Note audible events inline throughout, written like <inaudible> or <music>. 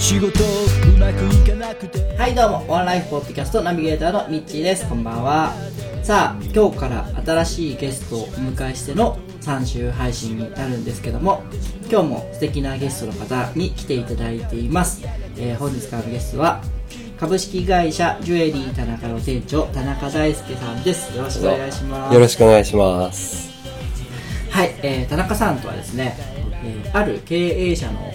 仕事うまくいかなくて。はいどうもワンライフポッドキャストナビゲーターのミッチーです。こんばんは。さあ今日から新しいゲストをお迎えしての3週配信になるんですけども今日も素敵なゲストの方に来ていただいています、えー本日からのゲストは株式会社ジュエリー田中の店長田中大輔さんです。よろしくお願いします。よろしくお願いします。はい、えー田中さんとはですね、えーある経営者の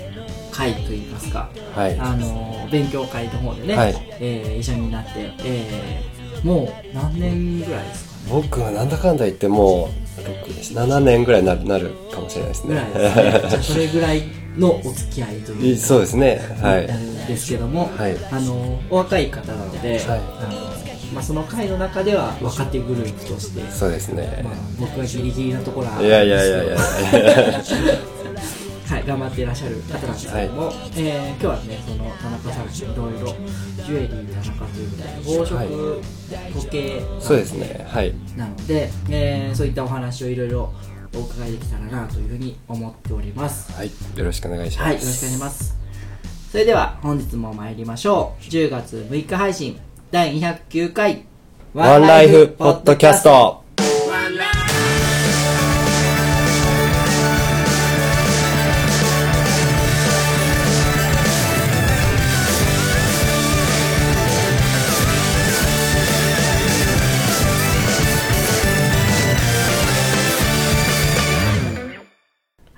会といいますか、はいあのー勉強会の方でね、はいえー一緒になって、えーもう何年ぐらいですかね？僕はなんだかんだ言ってもう、6 7年ぐらいになるなるかもしれないですぐね。ですね <laughs> じゃあそれぐらいのお付き合いといいうそうですね。はいな。るんですけども、はいあのお若い方なので、はいあのまあ、その会の中では若手グループとして、そうですねまあ。、僕はギリギリなところはいやいやいやいや。<laughs> はい、頑張っていらっしゃる方なんですけども、えー今日はね、その田中さんにいろいろ、ジュエリー田中というみたいな宝飾時計そうですね。はい。なので、えーそういったお話をいろいろお伺いできたらなというふうに思っております。はい。よろしくお願いします。はい、よろしくお願いします。それでは本日も参りましょう。10月6日配信第209回ワンライフポッドキャスト。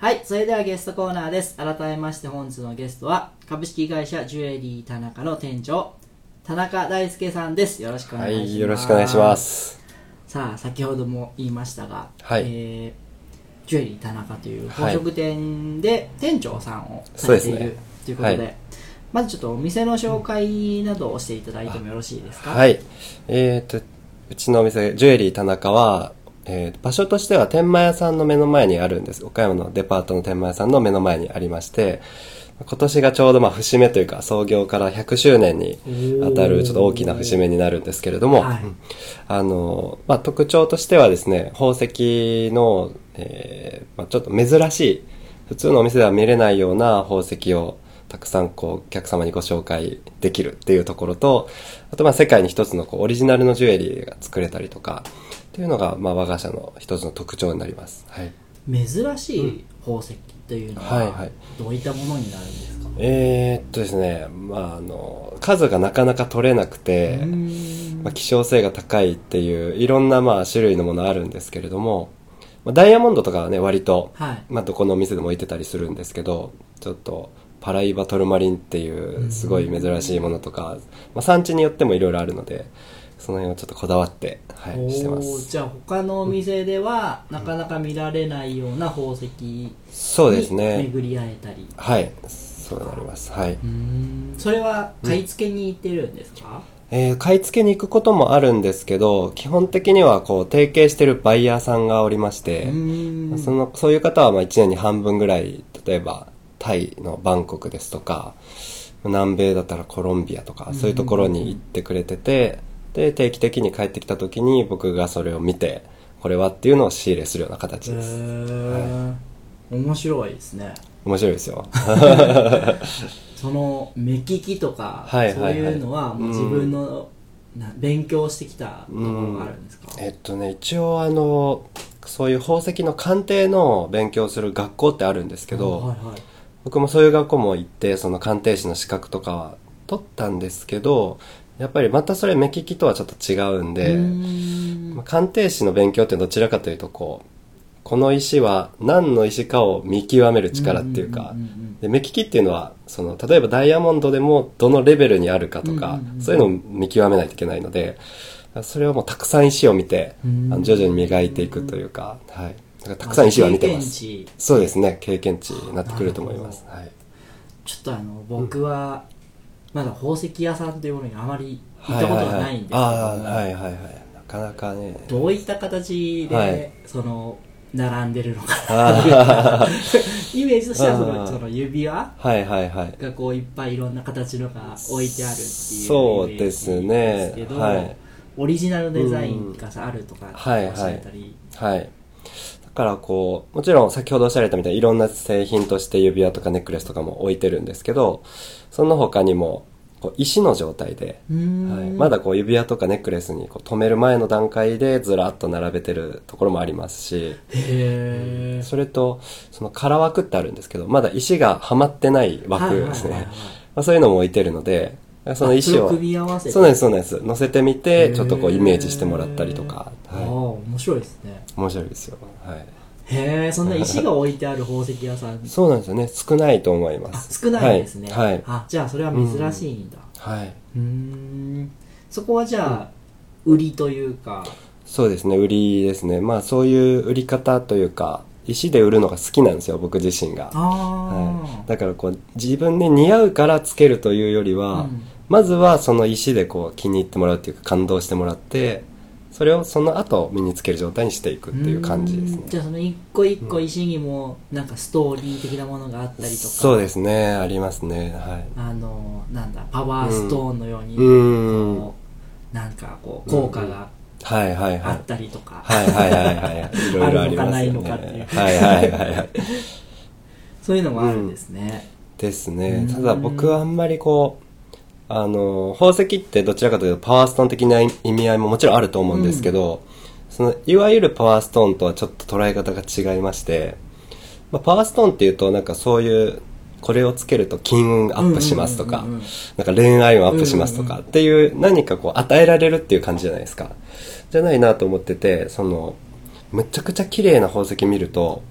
はい、それではゲストコーナーです。改めまして本日のゲストは株式会社ジュエリー田中の店長、田中大輔さんです。よろしくお願いします。はい。よろしくお願いしま。す。さあ、先ほども言いましたが、はいえージュエリー田中というはい宝飾店で店長さんをされている、ということで、はいまずちょっとお店の紹介などをしていただいてもよろしいですか？はい。えーと、うちのお店、ジュエリー田中は、えー場所としては天満屋さんの目の前にあるんです。岡山のデパートの天満屋さんの目の前にありまして、今年がちょうどまあ節目というか創業から100周年に当たるちょっと大きな節目になるんですけれども、はい。うん。あの、まあ、特徴としてはですね、宝石の、えーまあ、ちょっと珍しい、普通のお店では見れないような宝石をたくさんこうお客様にご紹介できるっていうところと、あとまあ世界に一つのこうオリジナルのジュエリーが作れたりとか、っていうのがまあ我が社の一つの特徴になります。はい。珍しい宝石というのはどういったものになるんですか、えー、っとですね、まああの、数がなかなか取れなくて、まあ、希少性が高いっていういろんなまあ種類のものあるんですけれども、まあ、ダイヤモンドとかはね割と、はい。まあ、どこのお店でも置いてたりするんですけどちょっとパライバトルマリンっていうすごい珍しいものとか、まあ、産地によってもいろいろあるのでその辺をちょっとこだわって、はい、してます。じゃあ他のお店ではなかなか見られないような宝石にそうですね。巡り合えたり。はい。そうなります。はい。それは買い付けに行ってるんですか、えー買い付けに行くこともあるんですけど基本的にはこう提携してるバイヤーさんがおりまして、そのそういう方はまあ1年に半分ぐらい例えばタイのバンコクですとか南米だったらコロンビアとかそういうところに行ってくれててで定期的に帰ってきた時に僕がそれを見てこれはっていうのを仕入れするような形へです。ー。面白いですね。面白いですよ。<laughs> <laughs> その目利きとか、はいはいはい。そういうのはもう自分の、な勉強してきたところがあるんですか、えっとね一応あのそういう宝石の鑑定の勉強する学校ってあるんですけど、はいはい。僕もそういう学校も行ってその鑑定士の資格とかは取ったんですけどやっぱりまたそれ目利きとはちょっと違うんで、鑑定士の勉強ってどちらかというとこうこの石は何の石かを見極める力っていうか、目利きっていうのはその例えばダイヤモンドでもどのレベルにあるかとか、うんうんうんそういうのを見極めないといけないのでそれをもうたくさん石を見て、徐々に磨いていくというか、はい、だからたくさん石は見てます。そうですね。経験値になってくると思います、はい、ちょっとあの僕はまだ宝石屋さんというものにあまり行ったことがないんですけども、ああはいはいはい。なかなかね。どういった形で、はい。その並んでるのか。<laughs> あイメージとしてはそのその指輪？はいはいはい。がこういっぱいいろんな形のが置いてあるっていうそうですね。けど、はい。オリジナルデザインがさあるとかはいはいおっしゃったり、はい。だからこう、もちろん先ほどおっしゃられたみたいにいろんな製品として指輪とかネックレスとかも置いてるんですけど、その他にも、こう石の状態で、はい、まだこう指輪とかネックレスにこう止める前の段階でずらっと並べてるところもありますし、それと、その空枠ってあるんですけど、まだ石がはまってない枠ですね。そういうのも置いてるので、その石を、合わせてそうなんです、そうなんです。乗せてみへて、ーちょっとこうイメージしてもらったりとか、ああは面白いですねい。面白いですよ。はい。へえそんな石が置いてある宝石屋さんそうなんですよね。少ないと思いまあす。少ないんですね、はい。はい。あじゃあそれは珍しいんだはい。うーんそこはじゃあ、売りというかそうですね。売りですね。まあそういう売り方というか、石で売るのが好きなんですよ、僕自身が。ああ、はい。だからこう、自分で似合うからつけるというよりは、うんまずはその石でこう気に入ってもらうっていうか感動してもらって、それをその後身につける状態にしていくっていう感じですね。じゃあその一個一個石にもなんかストーリー的なものがあったりとかそうですね。ありますね。はい。あのなんだパワーストーンのように、うーん。なんかこう効果がはいはいはいあっ。たりとか、はいはいはいはい。いろいろありますよね。あるのかないのかっていうはいはいはいはい。そういうのもあるんですね、ですうん。ねただ僕はあんまりこう、あの、宝石ってどちらかというとパワーストーン的な意味合いももちろんあると思うんですけど、その、いわゆるパワーストーンとはちょっと捉え方が違いまして、まあ、パワーストーンっていうとなんかそういう、これをつけると金運アップしますとかうんうんうんうん、なんか恋愛運アップしますとかっていう何かこう与えられるっていう感じじゃないですか？じゃないなと思ってて、その、むちゃくちゃ綺麗な宝石見ると、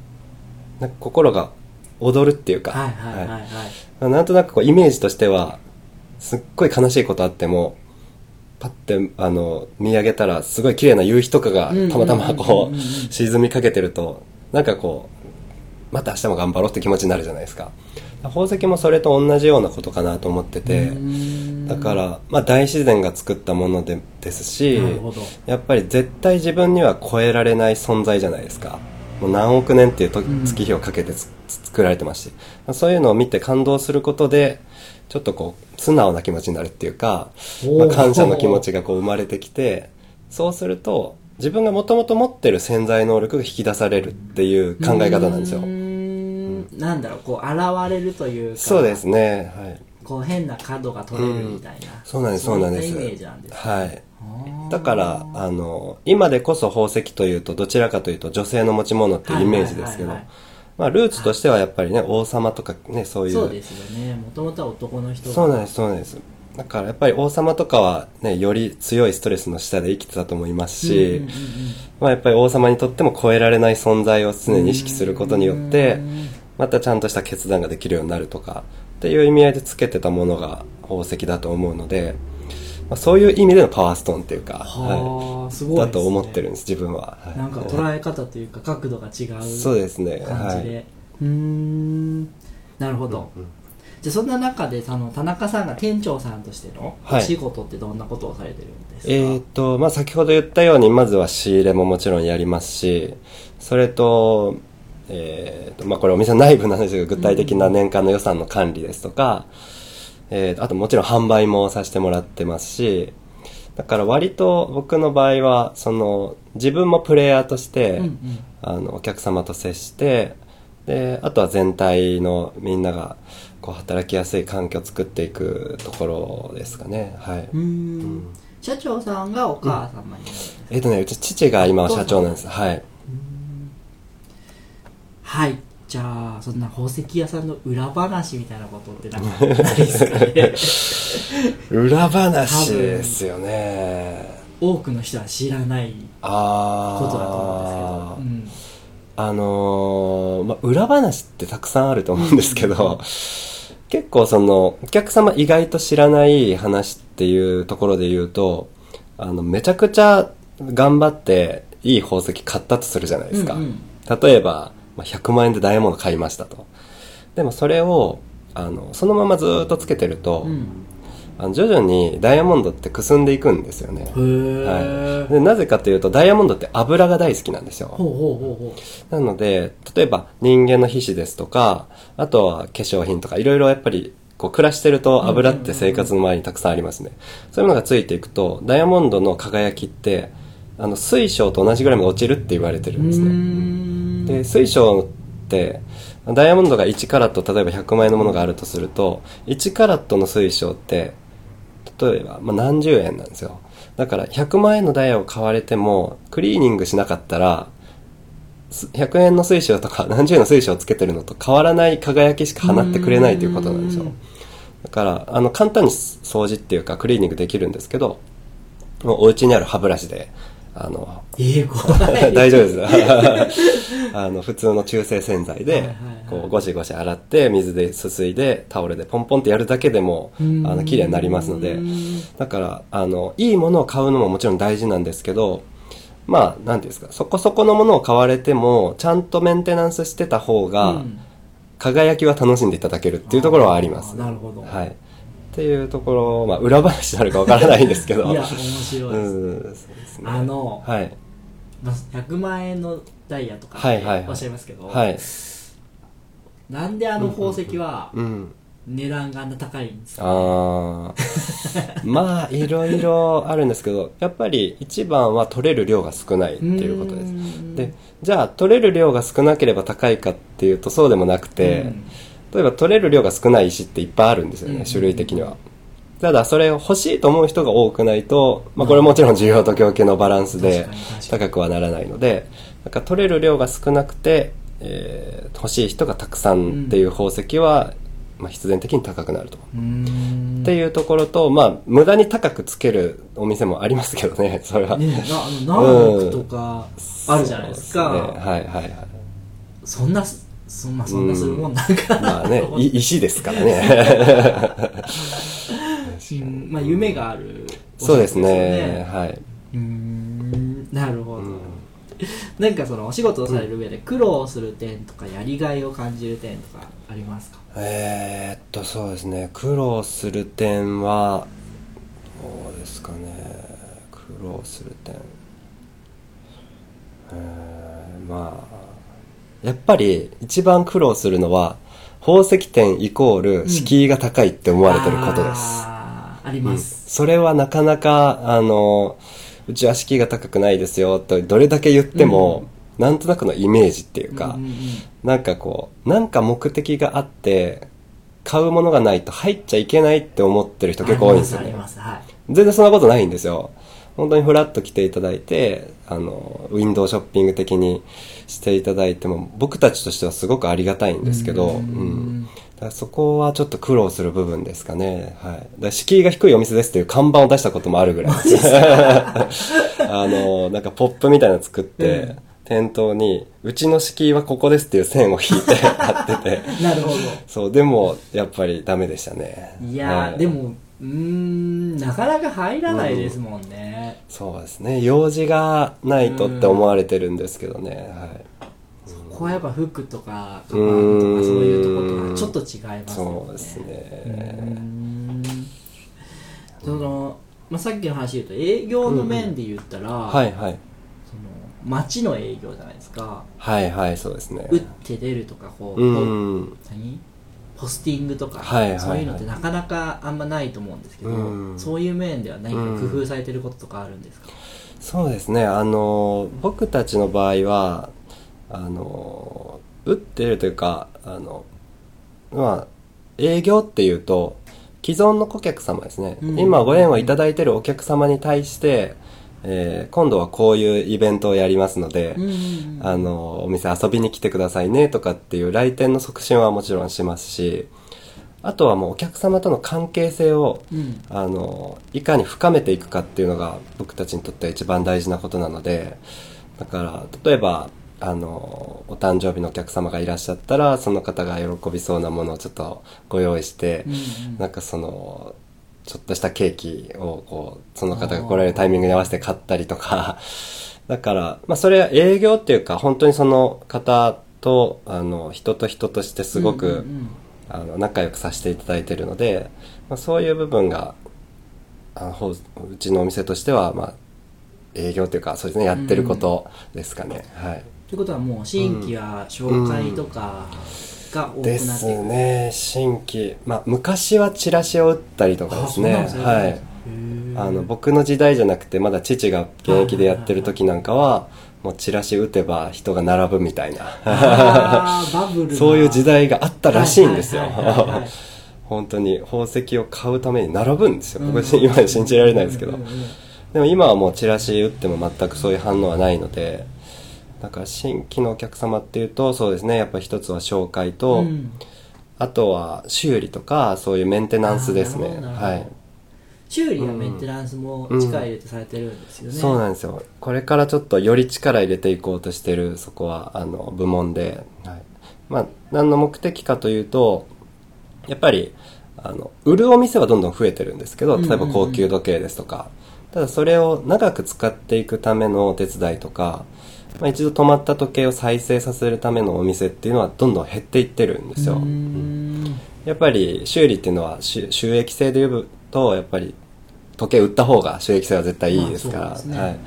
なんか心が踊るっていうか、なんとなくこうイメージとしては、すっごい悲しいことあっても、パッて、あの、見上げたら、すごい綺麗な夕日とかがうん、たまたまこう沈みかけてると、なんかこう、また明日も頑張ろうって気持ちになるじゃないですか。宝石もそれと同じようなことかなと思っててだから、まあ大自然が作ったものでですしやっぱり絶対自分には超えられない存在じゃないですか。もう何億年っていう月日をかけてつ作られてますし、そういうのを見て感動することで、ちょっとこう、素直な気持ちになるっていうか、まあ、感謝の気持ちがこう生まれてきて、そうすると、自分がもともと持ってる潜在能力が引き出されるっていう考え方なんですようー。んなんだろうこう現れるというかそうですね。はい。こう変な角が取れるみたいな、そうなんです、そうなんです。イメージなんですねはい。だから、あの、今でこそ宝石というと、どちらかというと女性の持ち物っていうイメージですけどはいはいはいはい、まあ、ルーツとしてはやっぱりね、王様とかね、そういう。そうですよねもともとは男の人がそうなんです、そうなんです。だからやっぱり王様とかはね、より強いストレスの下で生きてたと思いますし、まあやっぱり王様にとっても超えられない存在を常に意識することによってうん、またちゃんとした決断ができるようになるとか、っていう意味合いでつけてたものが宝石だと思うので、まあ、そういう意味でのパワーストーンっていうか、はあすごいね。だと思ってるんです、自分は。はい。なんか捉え方というか角度が違うそうですね。感じで、はうーん。なるほど、じゃあそんな中でその田中さんが店長さんとしてのおはい。仕事ってどんなことをされてるんですか、えーっと、まあ、先ほど言ったように、まずは仕入れももちろんやりますし、それと、えーっと、まあ、これお店内部なんですけど、具体的な年間の予算の管理ですとか、えーとあともちろん販売もさせてもらってますし、だから割と僕の場合は、その、自分もプレイヤーとして、うんうんあの、お客様と接して、で、あとは全体のみんなが、こう、働きやすい環境を作っていくところですかね。はい。うーん社長さんがお母様になるんえっとね、うち父が今は社長なんです。はい。はいじゃあそんな宝石屋さんの裏話みたいなことってなんかないですかね <laughs> 裏話ですよね。多くの人は知らないあことだと思あうんですあのーまあ、裏話ってたくさんあると思うんですけど、結構その、お客様意外と知らない話っていうところで言うと、あの、めちゃくちゃ頑張っていい宝石買ったとするじゃないですか。うんうん。例えば、まあ、100万円でダイヤモンド買いましたと。でもそれを、あのそのままずーっとつけてると、うん。あの徐々にダイヤモンドってくすんでいくんですよね、はい、でなぜかというとダイヤモンドって油が大好きなんですよ。ほうほうほうほなので例えば人間の皮脂ですとかあとは化粧品とかいろいろやっぱりこう暮らしてると油って生活の前にたくさんありますね、そういうのがついていくとダイヤモンドの輝きってあの水晶と同じぐらいまで落ちるって言われてるんですね。んで水晶ってダイヤモンドが1カラット例えば100万円のものがあるとすると1カラットの水晶って例えば、まあ、何十円なんですよ。だから100万円のダイヤを買われてもクリーニングしなかったらす100円の水晶とか <laughs> 何十円の水晶をつけてるのと変わらない輝きしか放ってくれないということなんですよ。うん。だからあの簡単に掃除っていうかクリーニングできるんですけどお家にある歯ブラシであのええ怖い。<laughs> 大丈夫です。<laughs> あの普通の中性洗剤で、こうゴシゴシ洗って水ですすいでタオルでポンポンってやるだけでもあうん。の綺麗になりますので。うんだからあのいいものを買うのももちろん大事なんですけどまあ何ていうんですかそこそこのものを買われてもちゃんとメンテナンスしてた方が、うん。輝きは楽しんでいただけるっていうところはあります。なるほど。はいっていうところ、まあ、裏話になるかわからないんですけど。いや面白いです、うんそうですね。あのはい。まあ、100万円のダイヤとかはいはいはい。おっしゃいますけど、はい。なんであの宝石はうん値段があんな高いんですか、ああ <laughs> まあいろいろあるんですけどやっぱり一番は取れる量が少ないっていうことです。うん。でじゃあ取れる量が少なければ高いかっていうとそうでもなくて、うん例えば取れる量が少ない石っていっぱいあるんですよね、うん。種類的には。ただそれを欲しいと思う人が多くないと、まあ、これはもちろん需要と供給のバランスで高くはならないのでなんか取れる量が少なくて、えー欲しい人がたくさんっていう宝石は、まあ、必然的に高くなると。っていうところと、まあ、無駄に高くつけるお店もありますけどね、<laughs> それは。ねなあの何億とかあるじゃないですか、そうですね。はいはいはい。そんなそんなそんなするもんなんかなまあね <laughs> 石ですからね。<laughs> うんまあ夢があるそうですね。はい。うーんなるほど、うんなんかそのお仕事をされる上で苦労する点とかやりがいを感じる点とかありますか？えーっと、そうですね。苦労する点は、どうですかね。苦労する点。えーまあ、やっぱり一番苦労するのは、宝石店イコール敷居が高いって思われてることです。あります、それはなかなか、あの、うちは敷居が高くないですよと、どれだけ言っても、なんとなくのイメージっていうか、うんうんうん。なんかこう、なんか目的があって、買うものがないと入っちゃいけないって思ってる人結構多いんですよね。全然そんなことないんですよ。本当にフラッと来ていただいて、あの、ウィンドウショッピング的にしていただいても、僕たちとしてはすごくありがたいんですけど、ううんん。だそこはちょっと苦労する部分ですかね。はい。だ敷居が低いお店ですっていう看板を出したこともあるぐらい <laughs> です。<laughs> あの、なんかポップみたいなの作って、うん店頭に、うちの敷居はここですっていう線を引いて <laughs> 貼ってて、なるほそう、でも、やっぱりダメでしたね。どいやー、はいでもうーんなかなか入らないですもんね、そうですね。用事がないとって思われてるんですけどね、はい。ここはやっぱ服とかカうバンとかそういうところとはちょっと違いますもんね。そうですね。ん。その、まあ、さっきの話で言うと営業の面で言ったら、はいはい。その街の営業じゃないですか。はいはいそうですね。打って出るとかこう、うん。何？ポスティングとか、はいはいはい。そういうのってなかなかあんまないと思うんですけど、うん。そういう面では何か工夫されてることとかあるんですか、そうですね。あの僕たちの場合はあの打ってるというかあのまあ営業っていうと既存の顧客様ですね、うん。今ご縁をいただいてるお客様に対して、えー今度はこういうイベントをやりますので、うんうんうん。あの、お店遊びに来てくださいねとかっていう来店の促進はもちろんしますし、あとはもうお客様との関係性を、うん。あの、いかに深めていくかっていうのが僕たちにとっては一番大事なことなので、だから、例えば、あの、お誕生日のお客様がいらっしゃったら、その方が喜びそうなものをちょっとご用意して、うんうん。なんかその、ちょっとしたケーキをこう、その方が来られるタイミングに合わせて買ったりとか、<laughs> だから、まあそれは営業っていうか、本当にその方と、あの、人と人としてすごく、うんうんあの仲良くさせていただいてるので、まあ、そういう部分があのほううちのお店としては、まあ、営業というかそうですねやってることですかね、はい。ということはもう新規は紹介とかが多くなってですね。新規。まあ昔はチラシを打ったりとかですね。はい。あの僕の時代じゃなくてまだ父が現役でやってる時なんかはもうチラシ打てば人が並ぶみたいな。<laughs> そういう時代があったらしいんですよ。本当に宝石を買うために並ぶんですよ。僕うん今で信じられないですけど。でも今はもうチラシ打っても全くそういう反応はないのでだから新規のお客様っていうとそうですね。やっぱ一つは紹介と、うん。あとは修理とかそういうメンテナンスですね。はい。修理やメンテナンスも力入れてされてるんですよね、そうなんですよ。これからちょっとより力入れていこうとしてるそこはあの部門で、はい、まあ何の目的かというとやっぱりあの売るお店はどんどん増えてるんですけど例えば高級時計ですとか、ただそれを長く使っていくためのお手伝いとか、まあ、一度止まった時計を再生させるためのお店っていうのはどんどん減っていってるんですよ、うーん。やっぱり修理っていうのは収収益性で言うとやっぱり時計売った方が収益性は絶対いいですから、まあですね。はい、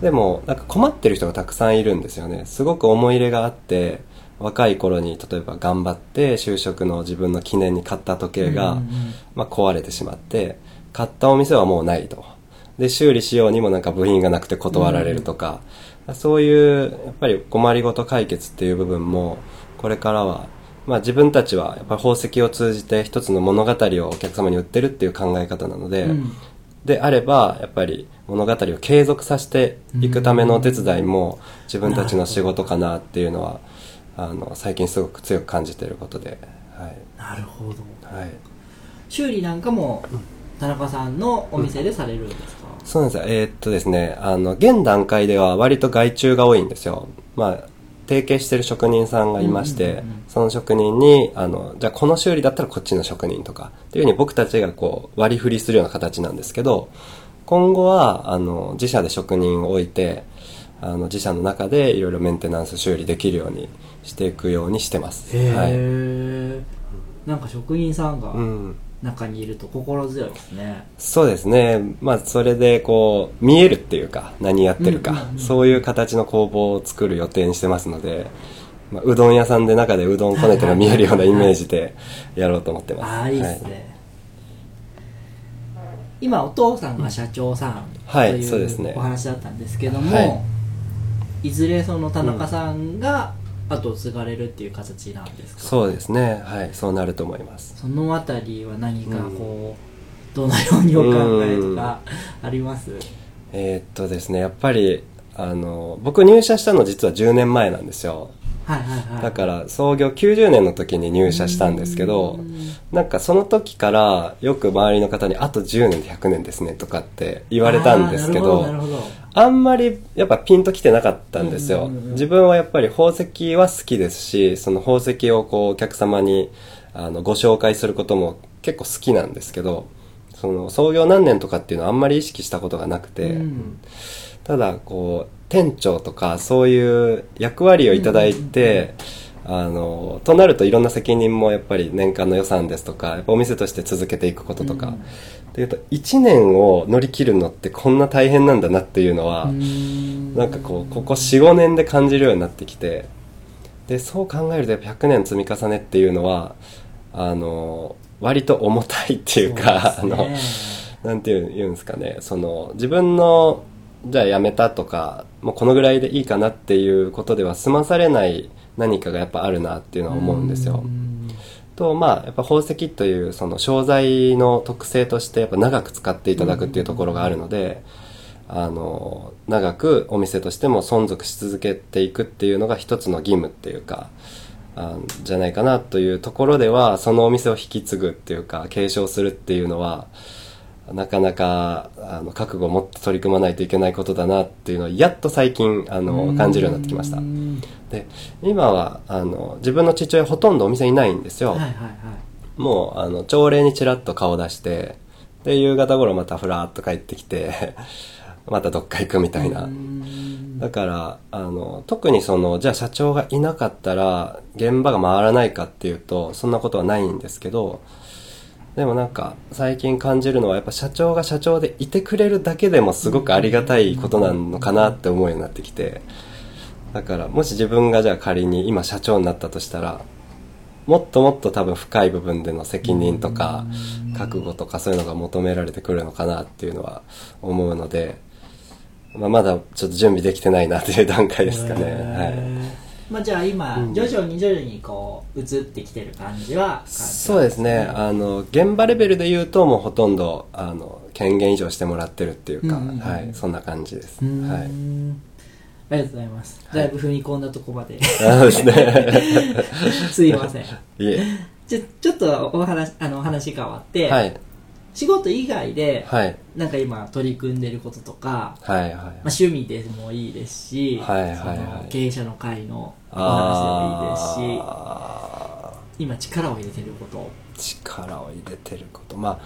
でもなんか困ってる人がたくさんいるんですよね。すごく思い入れがあって若い頃に例えば頑張って就職の自分の記念に買った時計が、うんうんうん。まあ、壊れてしまって買ったお店はもうないと。で修理しようにもなんか部品がなくて断られるとか、そういうやっぱり困りごと解決っていう部分もこれからは、まあ、自分たちはやっぱり宝石を通じて一つの物語をお客様に売ってるっていう考え方なので、うん。であればやっぱり物語を継続させていくためのお手伝いも自分たちの仕事かなっていうのはあの最近すごく強く感じていることで、はい。なるほど。はい、修理なんかも田中さんのお店でされるんですか、そうなんですよ。えーっとですね、あの、現段階では割と外注が多いんですよ。まあ、提携してる職人さんがいまして、その職人に、あの、じゃあこの修理だったらこっちの職人とか、っていうふうに僕たちがこう、割り振りするような形なんですけど、今後は、あの、自社で職人を置いて、あの、自社の中でいろいろメンテナンス修理できるようにしていくようにしてます。へはい。え、なんか職人さんがうん。中にいると心強いですね、そうですね。まあ、それで、こう、見えるっていうか、何やってるか、うんうんうんそういう形の工房を作る予定にしてますので、まあ、うどん屋さんで中でうどんこねてるの見えるようなイメージでやろうと思ってます。ああいいですね、今お父さんが社長さんとはいそうですね。いうお話だったんですけども、、はいずれその田中さんが後を継がれるっていう形なんですか、そうですね。はい。そうなると思います。そのあたりは何かこう、どのようにお考えとかあります？えーっとですね、やっぱり、あの、僕入社したの実は10年前なんですよ。はいはいはい。だから創業90年の時に入社したんですけどなんかその時からよく周りの方にあと10年で100年ですねとかって言われたんですけどあんまりやっぱピンときてなかったんですよ。自分はやっぱり宝石は好きですしその宝石をこうお客様にあのご紹介することも結構好きなんですけどその創業何年とかっていうのはあんまり意識したことがなくて、うん。ただこう店長とかそういう役割をいただいて、あのとなるといろんな責任もやっぱり年間の予算ですとかやっぱお店として続けていくこととか、うん。っていうと1年を乗り切るのってこんな大変なんだなっていうのは、うん。なんかこうここ45年で感じるようになってきてでそう考えるとやっぱ100年積み重ねっていうのはあの割と重たいっていうかそうね。あのなんていうん言うんですかねその自分のじゃあやめたとかもうこのぐらいでいいかなっていうことでは済まされない何かがやっぱあるなっていうのは思うんですよ。うんとまあやっぱ宝石というその商材の特性としてやっぱ長く使っていただくっていうところがあるので、あの長くお店としても存続し続けていくっていうのが一つの義務っていうかあじゃないかなというところではそのお店を引き継ぐっていうか継承するっていうのはなかなかあの覚悟を持って取り組まないといけないことだなっていうのをやっと最近あの感じるようになってきました。うんで今はあの自分の父親ほとんどお店にないんですよ、はいはいはい。もうあの朝礼にちらっと顔出してで夕方頃またふらーっと帰ってきて <laughs> またどっか行くみたいな。うん。だから、あの、特にその、じゃあ社長がいなかったら、現場が回らないかっていうと、そんなことはないんですけど、でもなんか、最近感じるのは、やっぱ社長が社長でいてくれるだけでもすごくありがたいことなのかなって思うようになってきて、だから、もし自分がじゃあ仮に今社長になったとしたら、もっともっと多分深い部分での責任とか、覚悟とかそういうのが求められてくるのかなっていうのは思うので、まあ、まだちょっと準備できてないなという段階ですかね。はい。まあじゃあ今、うん徐々に徐々にこう移ってきてる感じはそうですね。あの、現場レベルで言うともうほとんど、あの、権限以上してもらってるっていうか、うんうんうんはい。そんな感じです。うーんはい。ありがとうございます、はいだいぶ踏み込んだとこまでそうですね。<laughs> すいませんいえ。ちょちょっとお話あの話変わって、はい。仕事以外で、はい。なんか今取り組んでることとか、はい。はい。まあ、趣味でもいいですし、はいはいはい経営者の会のお話でもいいですしあ今力を入れてることー力を入れてること。まあ、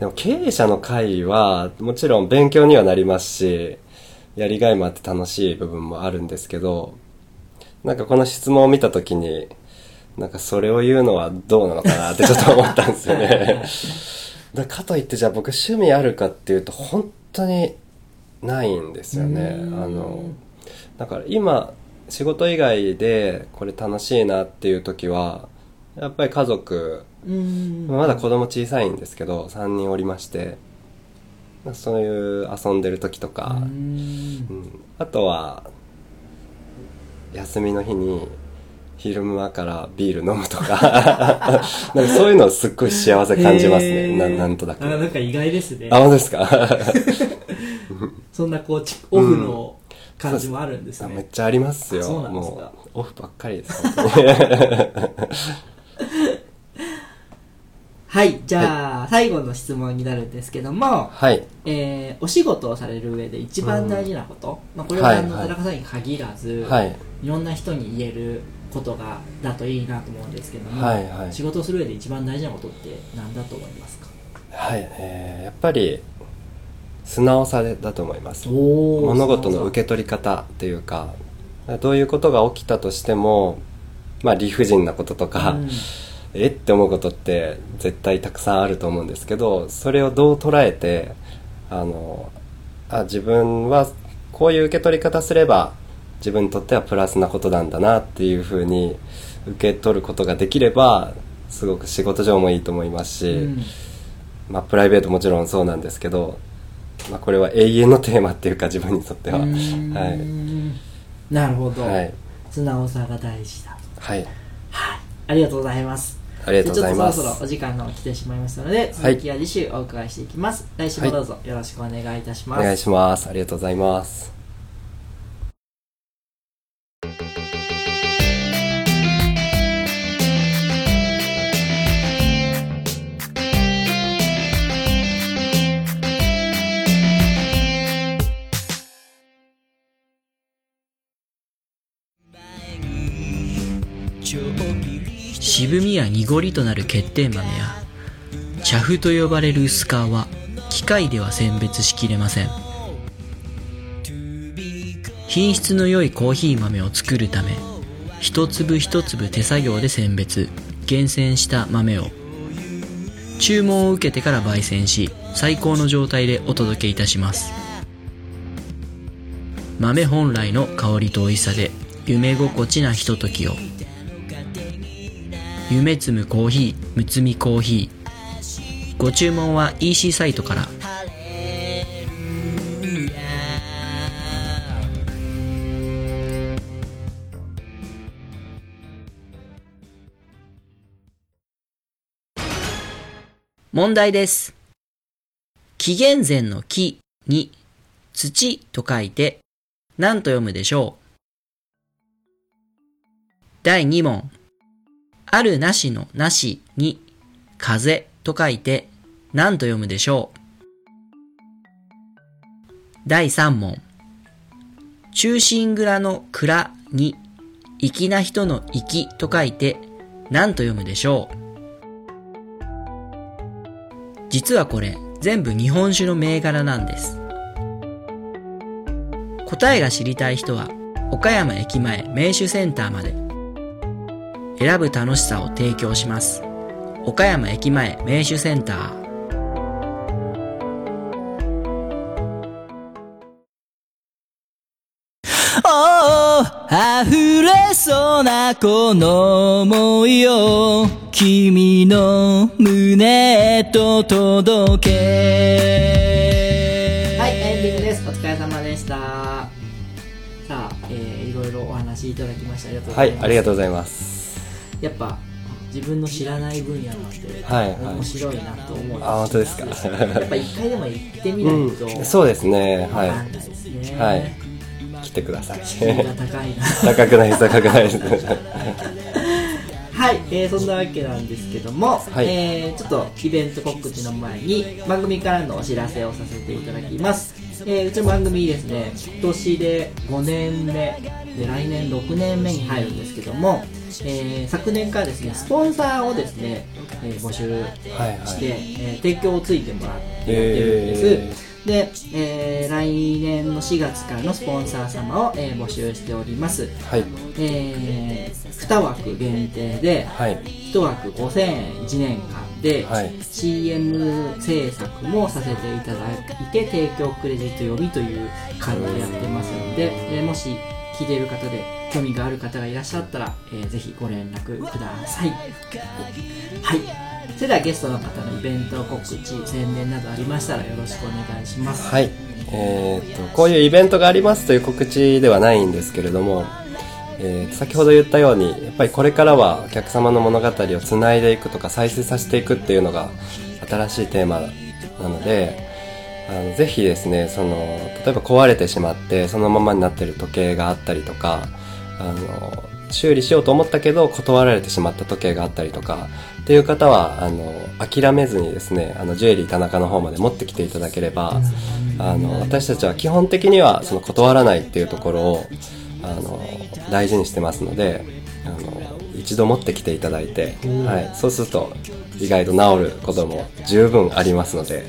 でも経営者の会は、もちろん勉強にはなりますし、やりがいもあって楽しい部分もあるんですけど、なんかこの質問を見たときに、なんかそれを言うのはどうなのかなってちょっと思ったんですよね。<laughs> だかといってじゃあ僕趣味あるかっていうと本当にないんですよね。あの、だから今仕事以外でこれ楽しいなっていう時は、やっぱり家族、まだ子供小さいんですけど、3人おりまして、まあそういう遊んでる時とか、うん。あとは休みの日に昼間からビール飲むとか。<laughs> なんかそういうのすっごい幸せ感じますね、へー。ななんとなく。あなんか意外ですね。あ本当ですか？<laughs> そんなこうちオフの感じもあるんですあめっね、ちゃありますよ。そうなんですか。オフばっかりです。本当にはいじゃあ、最後の質問になるんですけども、はい。えーお仕事をされる上で一番大事なこと、まあ、これはあの、はいはい。田中さんに限らず、はい。いろんな人に言えることがだといいなと思うんですけども、はいはい。仕事をする上で一番大事なことって何だと思いますか？はい、えーやっぱり素直さでだと思います。お物事の受け取り方っていうかどういうことが起きたとしてもまあ理不尽なこととか、うん。<laughs> えって思うことって絶対たくさんあると思うんですけどそれをどう捉えてあのあ自分はこういう受け取り方すれば自分にとってはプラスなことなんだなっていうふうに受け取ることができればすごく仕事上もいいと思いますし、うん。まあ、プライベートもちろんそうなんですけど、まあ、これは永遠のテーマっていうか自分にとっては。うはい。なるほど、はい。素直さが大事だ。はい。ありがとうございます。ありがとうございます。じゃあちょっとそろそろお時間が来てしまいましたので続きは次週お伺いしていきます、来週もどうぞよろしくお願いいたします、お願いします。ありがとうございます渋みや濁りとなる欠点豆や茶粉と呼ばれる薄皮は機械では選別しきれません。品質の良いコーヒー豆を作るため一粒一粒手作業で選別厳選した豆を。注文を受けてから焙煎し最高の状態でお届けいたします。豆本来の香りと美味しさで夢心地なひとときを。夢摘むコーヒーむつみコーヒー。ご注文は EC サイトから。問題です。紀元前の木に土と書いて何と読むでしょう。第2問。あるなしのなしに風と書いて何と読むでしょう。第3問。中心蔵の蔵に粋な人の粋と書いて何と読むでしょう。実はこれ全部日本酒の銘柄なんです。答えが知りたい人は岡山駅前名手センターまで。選ぶ楽しさを提供します。岡山駅前名手センター。溢れそうなこの想いを君の胸へと届け。はいエンディングです。お疲れ様でした。さあ、えー、いろいろお話いただきましてありがとうござます、はいいありがとうございますやっぱ自分の知らない分野なんで、はいはい。面白いなと思う。あ本当ですか。やっぱ一回でも行ってみないと、うん、そうですね。はい。ね、いはい。来てください。<laughs> 高くないです高くないです <laughs> はい、えー、そんなわけなんですけども、はい。えー、ちょっとイベント告知の前に番組からのお知らせをさせていただきます、えー、うちの番組ですね。今年で5年目。で来年6年目に入るんですけども、えー、昨年からですねスポンサーをですね、えー募集して、はいはい。えー提供をついてもらってやってるんです、えで、えー来年の4月からのスポンサー様を、えー募集しております。はい。えー、2枠限定ではい。1枠5000円1年間で、はい CM 制作もさせていただいて提供クレジット読みという感じでやってますので、えーもし聞いている方で興味がある方がいらっしゃったら、えーぜひご連絡くださいはいそれではゲストの方のイベント告知宣伝などありましたらよろしくお願いしますはい。えーっと、こういうイベントがありますという告知ではないんですけれども、えー先ほど言ったように、やっぱりこれからはお客様の物語をつないでいくとか再生させていくっていうのが新しいテーマなので、あのぜひですね、その、例えば壊れてしまってそのままになってる時計があったりとか、あの、修理しようと思ったけど断られてしまった時計があったりとかっていう方はあの諦めずにですねあのジュエリー田中の方まで持ってきていただければあの私たちは基本的にはその断らないっていうところをあの大事にしてますのであの一度持ってきていただいて、はい、そうすると意外と治ることも十分ありますので、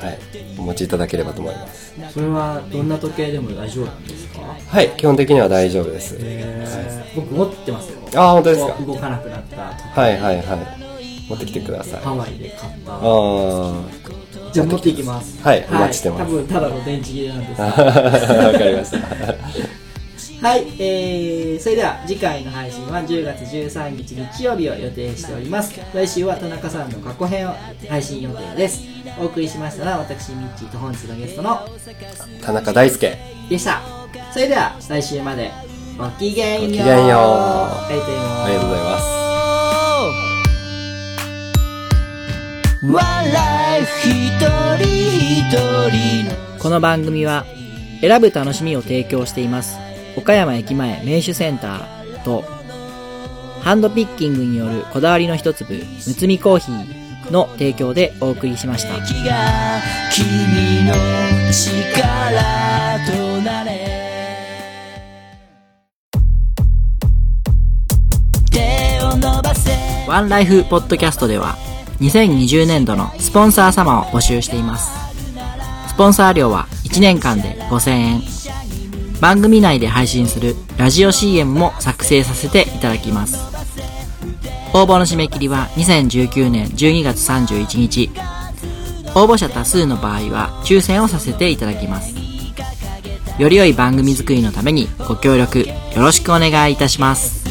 はい、お持ちいただければと思います。それはどんな時計でも大丈夫なんですか？はい。基本的には大丈夫です。えー。僕持ってますよ。ああ本当ですか？動かなくなったはいはいはい。持ってきてください。ハワイで買った。ああじゃあ持っていきます。はい。お待ちしてます。多分ただの電池切れなんです。<laughs> わがかりましたはい、えー、それでは次回の配信は10月13日日曜日を予定しております。来週は田中さんの過去編を配信予定です。お送りしましたのは私ミッチーと本日のゲストの田中大輔。でした。それでは来週まで。ごきげんよう。ごきげんよう。ありがとうございますこの番組は選ぶ楽しみを提供しています岡山駅前名手センターとハンドピッキングによるこだわりの一粒むつみコーヒーの提供でお送りしました。君の力となれ。ワンライフポッドキャストでは2020年度のスポンサー様を募集しています。スポンサー料は1年間で5000円番組内で配信するラジオ CM も作成させていただきます。応募の締め切りは2019年12月31日。応募者多数の場合は抽選をさせていただきます。より良い番組作りのためにご協力よろしくお願いいたします。